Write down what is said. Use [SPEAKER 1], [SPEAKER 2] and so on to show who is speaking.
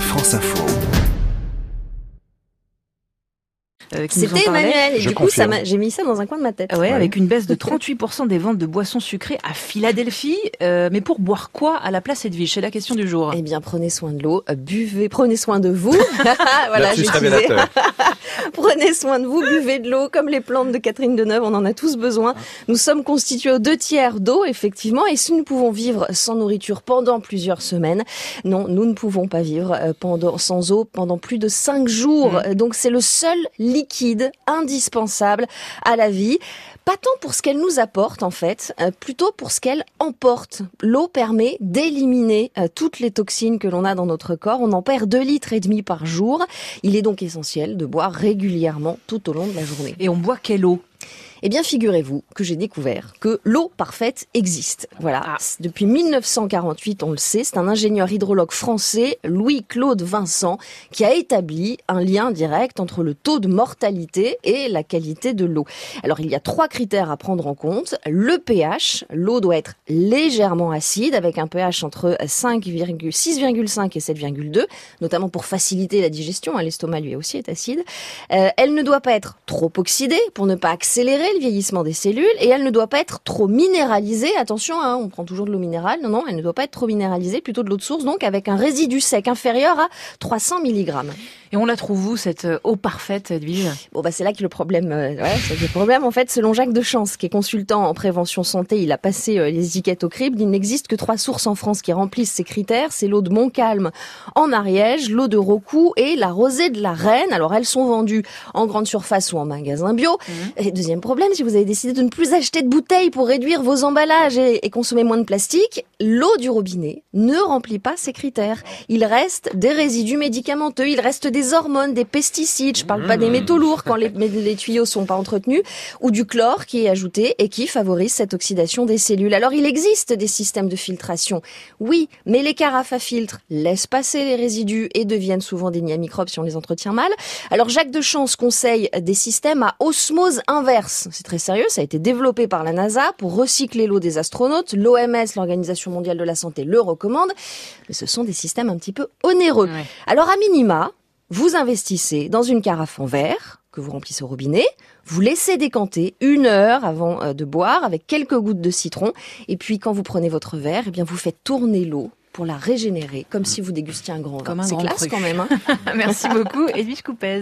[SPEAKER 1] France Info.
[SPEAKER 2] Euh,
[SPEAKER 3] C'était. Emmanuel. Et
[SPEAKER 4] Je
[SPEAKER 3] du coup, ça
[SPEAKER 4] confirme.
[SPEAKER 3] m'a- j'ai mis ça dans un coin de ma tête.
[SPEAKER 2] Ouais, avec une baisse de 38% des ventes de boissons sucrées à Philadelphie. Euh, mais pour boire quoi à la place Edwige? C'est la question du jour.
[SPEAKER 3] Eh bien, prenez soin de l'eau, buvez, prenez soin de vous. voilà,
[SPEAKER 4] Lapsus
[SPEAKER 3] j'ai utilisé.
[SPEAKER 4] révélateur.
[SPEAKER 3] Prenez soin de vous, buvez de l'eau comme les plantes de Catherine Deneuve, on en a tous besoin. Nous sommes constitués aux deux tiers d'eau, effectivement, et si nous pouvons vivre sans nourriture pendant plusieurs semaines, non, nous ne pouvons pas vivre euh, pendant, sans eau pendant plus de cinq jours. Euh, Donc c'est le seul liquide indispensable à la vie. Pas tant pour ce qu'elle nous apporte en fait, euh, plutôt pour ce qu'elle emporte. L'eau permet d'éliminer euh, toutes les toxines que l'on a dans notre corps. On en perd 2 litres et demi par jour. Il est donc essentiel de boire régulièrement tout au long de la journée.
[SPEAKER 2] Et on boit quelle eau?
[SPEAKER 3] Eh bien, figurez-vous que j'ai découvert que l'eau parfaite existe. Voilà.
[SPEAKER 2] Ah.
[SPEAKER 3] Depuis 1948, on le sait, c'est un ingénieur hydrologue français, Louis-Claude Vincent, qui a établi un lien direct entre le taux de mortalité et la qualité de l'eau. Alors, il y a trois critères à prendre en compte. Le pH. L'eau doit être légèrement acide, avec un pH entre 5,- 6,5 et 7,2, notamment pour faciliter la digestion. hein, L'estomac, lui aussi, est acide. Euh, elle ne doit pas être trop oxydée pour ne pas accélérer le vieillissement des cellules et elle ne doit pas être trop minéralisée. Attention, hein, on prend toujours de l'eau minérale. Non, non, elle ne doit pas être trop minéralisée, plutôt de l'eau de source, donc avec un résidu sec inférieur à 300 mg.
[SPEAKER 2] Et on la trouve où cette euh, eau parfaite, Edwige
[SPEAKER 3] Bon, bah, c'est là que le problème, euh, ouais, c'est le problème, en fait, selon Jacques Dechance, qui est consultant en prévention santé, il a passé euh, les étiquettes au crible. Il n'existe que trois sources en France qui remplissent ces critères. C'est l'eau de Montcalm en Ariège, l'eau de Rocou et la rosée de la Reine. Alors, elles sont vendues en grande surface ou en magasin bio. Et deuxième problème, si vous avez décidé de ne plus acheter de bouteilles pour réduire vos emballages et, et consommer moins de plastique, l'eau du robinet ne remplit pas ces critères. Il reste des résidus médicamenteux, il reste des hormones, des pesticides, je parle pas des métaux lourds quand les, les tuyaux sont pas entretenus, ou du chlore qui est ajouté et qui favorise cette oxydation des cellules. Alors il existe des systèmes de filtration, oui, mais les carafes à filtre laissent passer les résidus et deviennent souvent des nids à microbes si on les entretient mal. Alors Jacques Dechance conseille des systèmes à osmose inverse. C'est très sérieux, ça a été développé par la NASA pour recycler l'eau des astronautes. L'OMS, l'Organisation mondiale de la santé, le recommande. Mais ce sont des systèmes un petit peu onéreux.
[SPEAKER 2] Ouais.
[SPEAKER 3] Alors à minima, vous investissez dans une carafe en verre que vous remplissez au robinet, vous laissez décanter une heure avant euh, de boire avec quelques gouttes de citron, et puis quand vous prenez votre verre, eh bien vous faites tourner l'eau pour la régénérer, comme si vous dégustiez un grand vin.
[SPEAKER 2] Comme un
[SPEAKER 3] C'est
[SPEAKER 2] grand
[SPEAKER 3] classe
[SPEAKER 2] cru.
[SPEAKER 3] quand même. Hein
[SPEAKER 2] Merci beaucoup, Edwige Coupez.